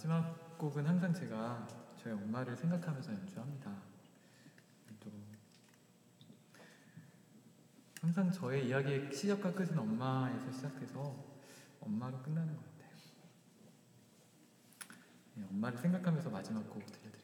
마지막 곡은 항상 제가 저희 엄마를 생각하면서 연주합니다. 또 항상 저의 이야기의 시작과 끝은 엄마에서 시작해서 엄마로 끝나는 것 같아요. 네, 엄마를 생각하면서 마지막 곡 들려드릴게요.